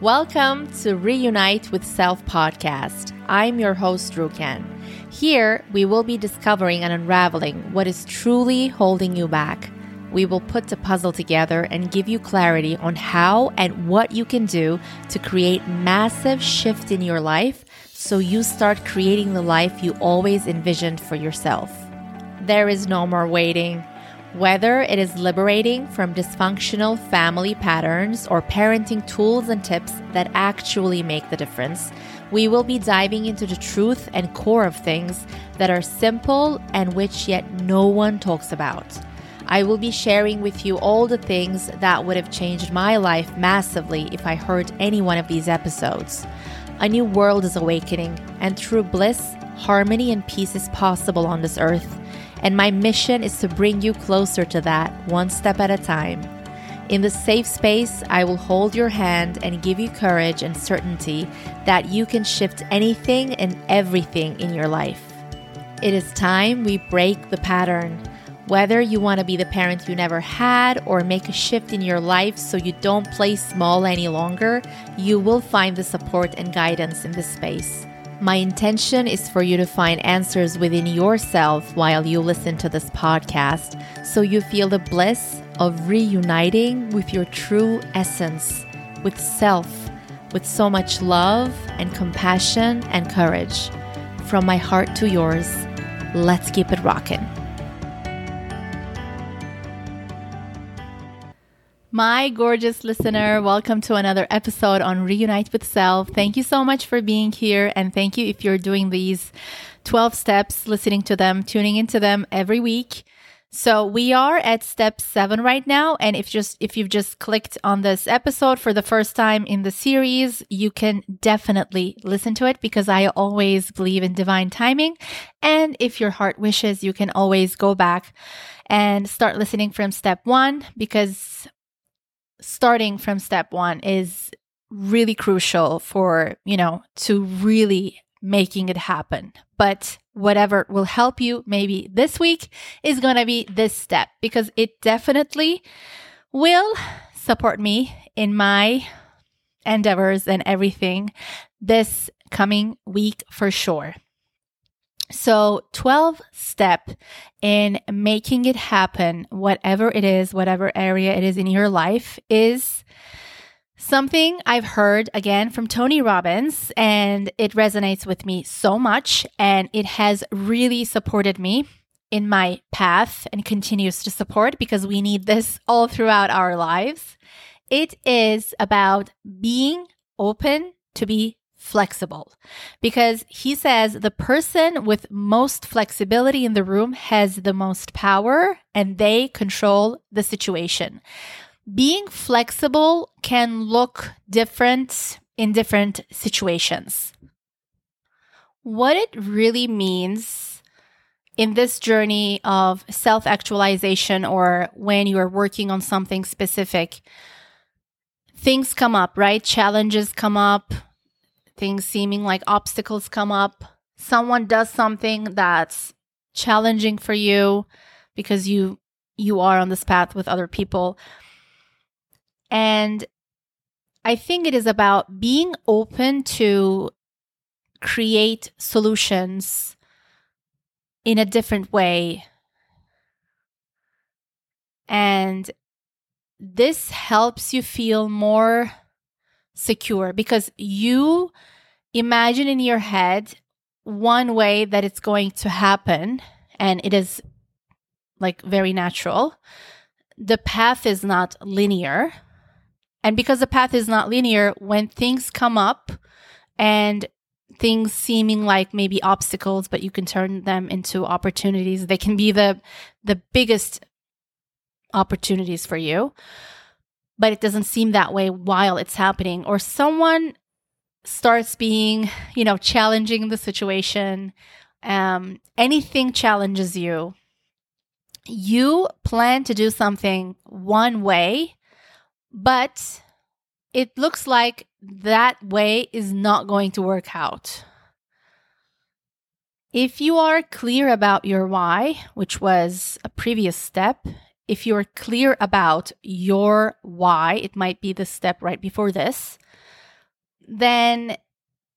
Welcome to Reunite with Self podcast. I'm your host, Ruken. Here, we will be discovering and unraveling what is truly holding you back. We will put the puzzle together and give you clarity on how and what you can do to create massive shift in your life so you start creating the life you always envisioned for yourself. There is no more waiting. Whether it is liberating from dysfunctional family patterns or parenting tools and tips that actually make the difference, we will be diving into the truth and core of things that are simple and which yet no one talks about. I will be sharing with you all the things that would have changed my life massively if I heard any one of these episodes. A new world is awakening, and true bliss, harmony, and peace is possible on this earth and my mission is to bring you closer to that one step at a time. In the safe space, I will hold your hand and give you courage and certainty that you can shift anything and everything in your life. It is time we break the pattern. Whether you want to be the parent you never had or make a shift in your life so you don't play small any longer, you will find the support and guidance in this space. My intention is for you to find answers within yourself while you listen to this podcast so you feel the bliss of reuniting with your true essence, with self, with so much love and compassion and courage. From my heart to yours, let's keep it rocking. My gorgeous listener, welcome to another episode on Reunite with Self. Thank you so much for being here. And thank you if you're doing these 12 steps, listening to them, tuning into them every week. So we are at step seven right now. And if just, if you've just clicked on this episode for the first time in the series, you can definitely listen to it because I always believe in divine timing. And if your heart wishes, you can always go back and start listening from step one because starting from step one is really crucial for, you know, to really making it happen. But whatever will help you maybe this week is going to be this step because it definitely will support me in my endeavors and everything this coming week for sure. So 12 step in making it happen, whatever it is, whatever area it is in your life is something I've heard again from Tony Robbins and it resonates with me so much and it has really supported me in my path and continues to support because we need this all throughout our lives. It is about being open to be flexible because he says the person with most flexibility in the room has the most power and they control the situation. Being flexible can look different in different situations. What it really means in this journey of self actualization or when you are working on something specific, things come up, right? Challenges come up, things seeming like obstacles come up. Someone does something that's challenging for you because you you are on this path with other people. And I think it is about being open to create solutions in a different way. And this helps you feel more secure because you imagine in your head one way that it's going to happen and it is like very natural. The path is not linear. And because the path is not linear, when things come up and things seeming like maybe obstacles, but you can turn them into opportunities, they can be the the biggest opportunities for you but it doesn't seem that way while it's happening. Or someone starts being, you know, challenging the situation, um, anything challenges you, you plan to do something one way, but it looks like that way is not going to work out. If you are clear about your why, which was a previous step, if you're clear about your why, it might be the step right before this. then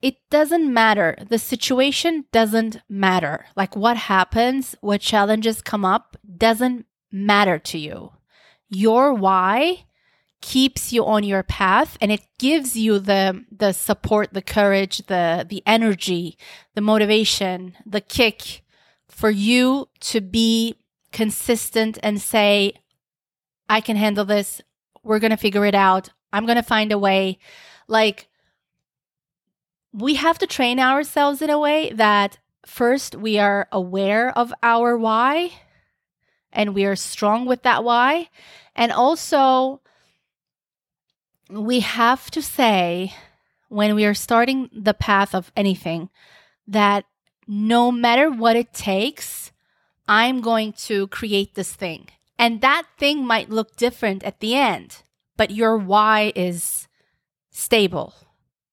it doesn't matter. The situation doesn't matter. Like what happens, what challenges come up doesn't matter to you. Your why keeps you on your path and it gives you the the support, the courage, the the energy, the motivation, the kick for you to be consistent and say I can handle this. We're going to figure it out. I'm going to find a way. Like we have to train ourselves in a way that first we are aware of our why and we are strong with that why. And also, we have to say when we are starting the path of anything that no matter what it takes, I'm going to create this thing. And that thing might look different at the end, but your why is stable.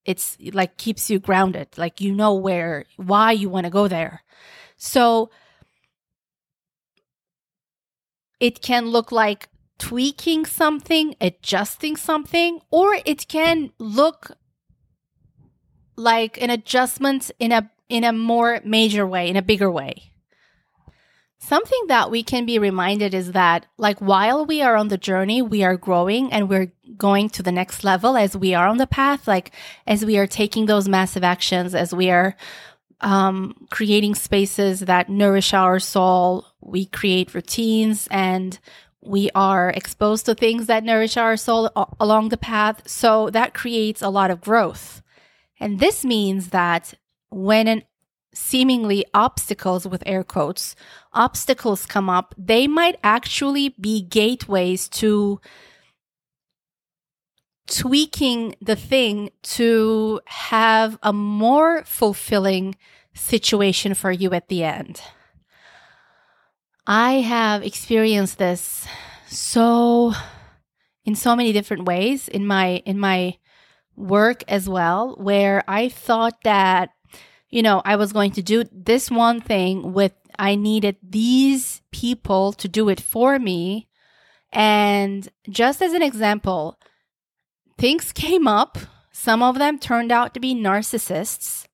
It's like keeps you grounded. Like you know where why you want to go there. So it can look like tweaking something adjusting something or it can look like an adjustment in a in a more major way in a bigger way Something that we can be reminded is that, like, while we are on the journey, we are growing and we're going to the next level as we are on the path, like, as we are taking those massive actions, as we are um, creating spaces that nourish our soul, we create routines and we are exposed to things that nourish our soul along the path. So that creates a lot of growth. And this means that when an seemingly obstacles with air quotes obstacles come up. They might actually be gateways to tweaking the thing to have a more fulfilling situation for you at the end. I have experienced this so in so many different ways in my in my work as well where i thought that you know, I was going to do this one thing with, I needed these people to do it for me. And just as an example, things came up. Some of them turned out to be narcissists.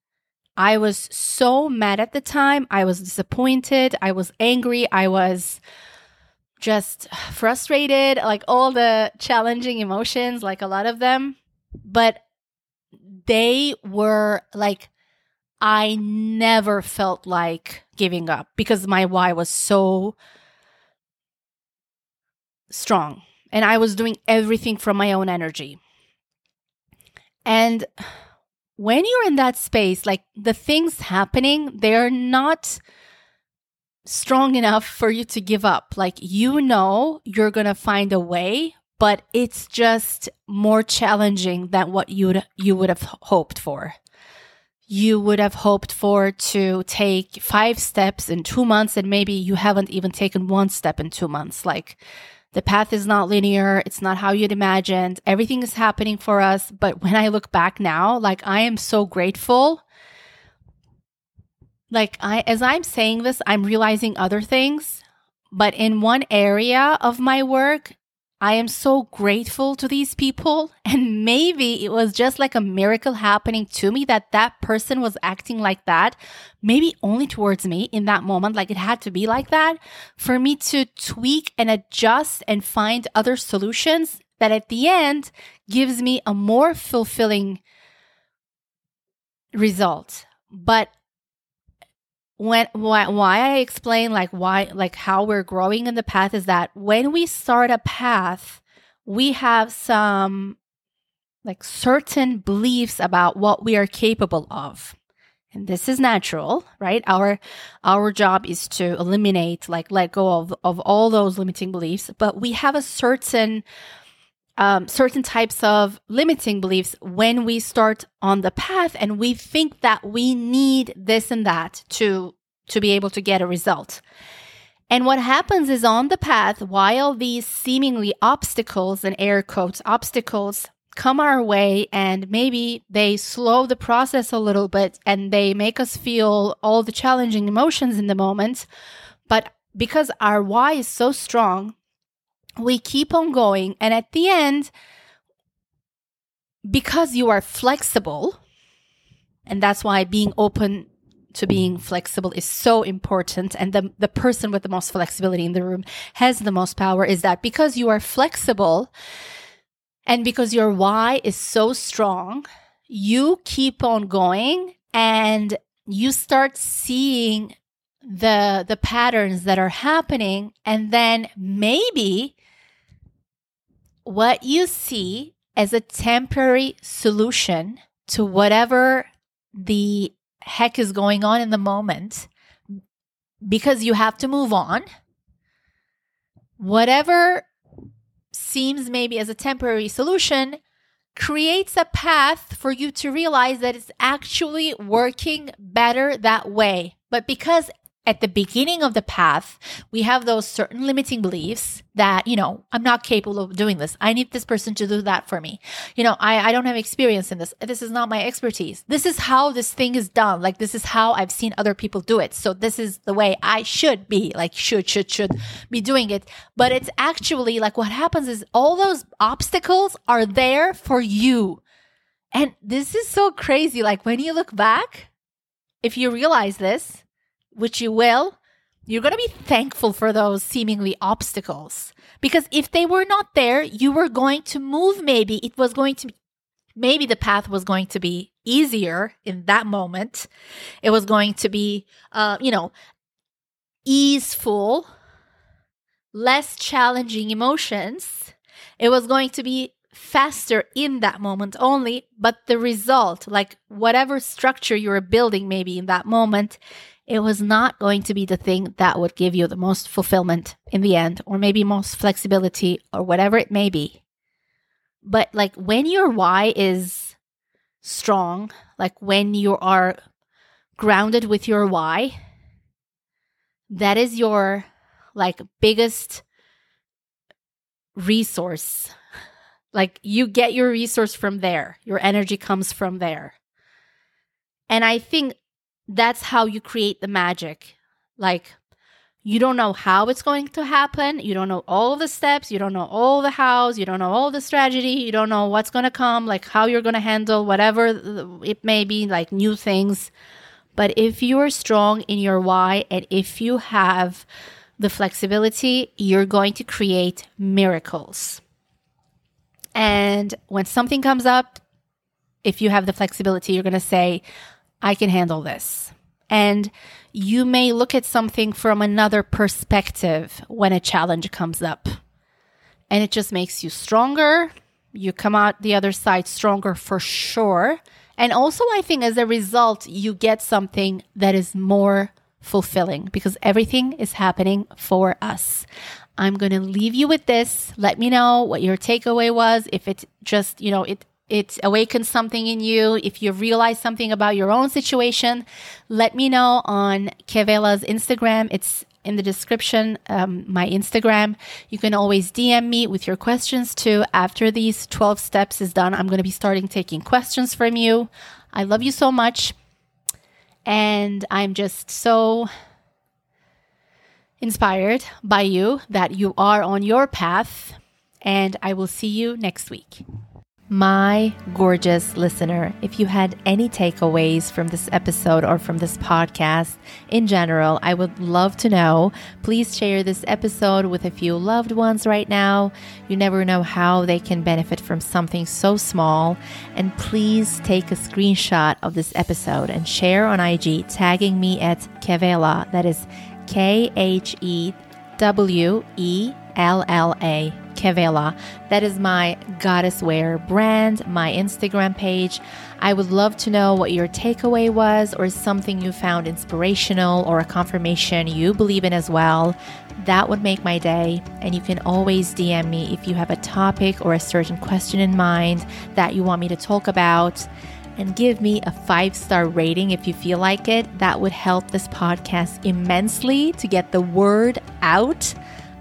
I was so mad at the time. I was disappointed. I was angry. I was just frustrated, like all the challenging emotions, like a lot of them. But they were like I never felt like giving up because my why was so strong and I was doing everything from my own energy. And when you're in that space, like the things happening, they're not strong enough for you to give up. Like you know you're going to find a way, but it's just more challenging than what you you would have hoped for you would have hoped for to take five steps in two months and maybe you haven't even taken one step in two months. Like the path is not linear. It's not how you'd imagined. Everything is happening for us. But when I look back now, like I am so grateful. Like I, as I'm saying this, I'm realizing other things. But in one area of my work, I am so grateful to these people. And maybe it was just like a miracle happening to me that that person was acting like that, maybe only towards me in that moment. Like it had to be like that for me to tweak and adjust and find other solutions that at the end gives me a more fulfilling result. But when why, why I explain like why like how we're growing in the path is that when we start a path, we have some like certain beliefs about what we are capable of. And this is natural, right? Our our job is to eliminate, like let go of, of all those limiting beliefs, but we have a certain um, certain types of limiting beliefs when we start on the path and we think that we need this and that to to be able to get a result. And what happens is on the path, while these seemingly obstacles and air quotes obstacles come our way and maybe they slow the process a little bit and they make us feel all the challenging emotions in the moment. But because our why is so strong, we keep on going. And at the end, because you are flexible, and that's why being open to being flexible is so important and the, the person with the most flexibility in the room has the most power is that because you are flexible and because your why is so strong you keep on going and you start seeing the the patterns that are happening and then maybe what you see as a temporary solution to whatever the heck is going on in the moment because you have to move on. Whatever seems maybe as a temporary solution creates a path for you to realize that it's actually working better that way. But because at the beginning of the path, we have those certain limiting beliefs that, you know, I'm not capable of doing this. I need this person to do that for me. You know, I, I don't have experience in this. This is not my expertise. This is how this thing is done. Like, this is how I've seen other people do it. So this is the way I should be, like, should, should, should be doing it. But it's actually like what happens is all those obstacles are there for you. And this is so crazy. Like, when you look back, if you realize this, which you will, you're going to be thankful for those seemingly obstacles. Because if they were not there, you were going to move maybe. It was going to maybe the path was going to be easier in that moment. It was going to be, uh, you know, easeful, less challenging emotions. It was going to be faster in that moment only, but the result, like whatever structure you were building maybe in that moment, it was not going to be the thing that would give you the most fulfillment in the end, or maybe most flexibility, or whatever it may be. But like when your why is strong, like when you are grounded with your why, that is your like biggest resource. Like you get your resource from there, your energy comes from there. And I think that's how you create the magic. Like, you don't know how it's going to happen. You don't know all the steps. You don't know all the hows. You don't know all the strategy. You don't know what's going to come, like how you're going to handle whatever it may be, like new things. But if you are strong in your why and if you have the flexibility, you're going to create miracles. And when something comes up, if you have the flexibility, you're going to say, I can handle this. And you may look at something from another perspective when a challenge comes up. And it just makes you stronger. You come out the other side stronger for sure. And also, I think as a result, you get something that is more fulfilling because everything is happening for us. I'm going to leave you with this. Let me know what your takeaway was. If it just, you know, it it awakens something in you, if you realize something about your own situation, let me know on Khewella's Instagram. It's in the description, um, my Instagram. You can always DM me with your questions too. After these 12 steps is done, I'm going to be starting taking questions from you. I love you so much. And I'm just so inspired by you that you are on your path. And I will see you next week. My gorgeous listener, if you had any takeaways from this episode or from this podcast in general, I would love to know. Please share this episode with a few loved ones right now. You never know how they can benefit from something so small. And please take a screenshot of this episode and share on IG, tagging me at Khewella. That is K H E W E L L A. Khewella. That is my goddess wear brand, my Instagram page. I would love to know what your takeaway was or something you found inspirational or a confirmation you believe in as well. That would make my day. And you can always DM me if you have a topic or a certain question in mind that you want me to talk about. And give me a five star rating if you feel like it. That would help this podcast immensely to get the word out.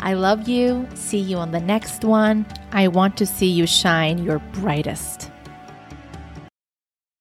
I love you. See you on the next one. I want to see you shine your brightest.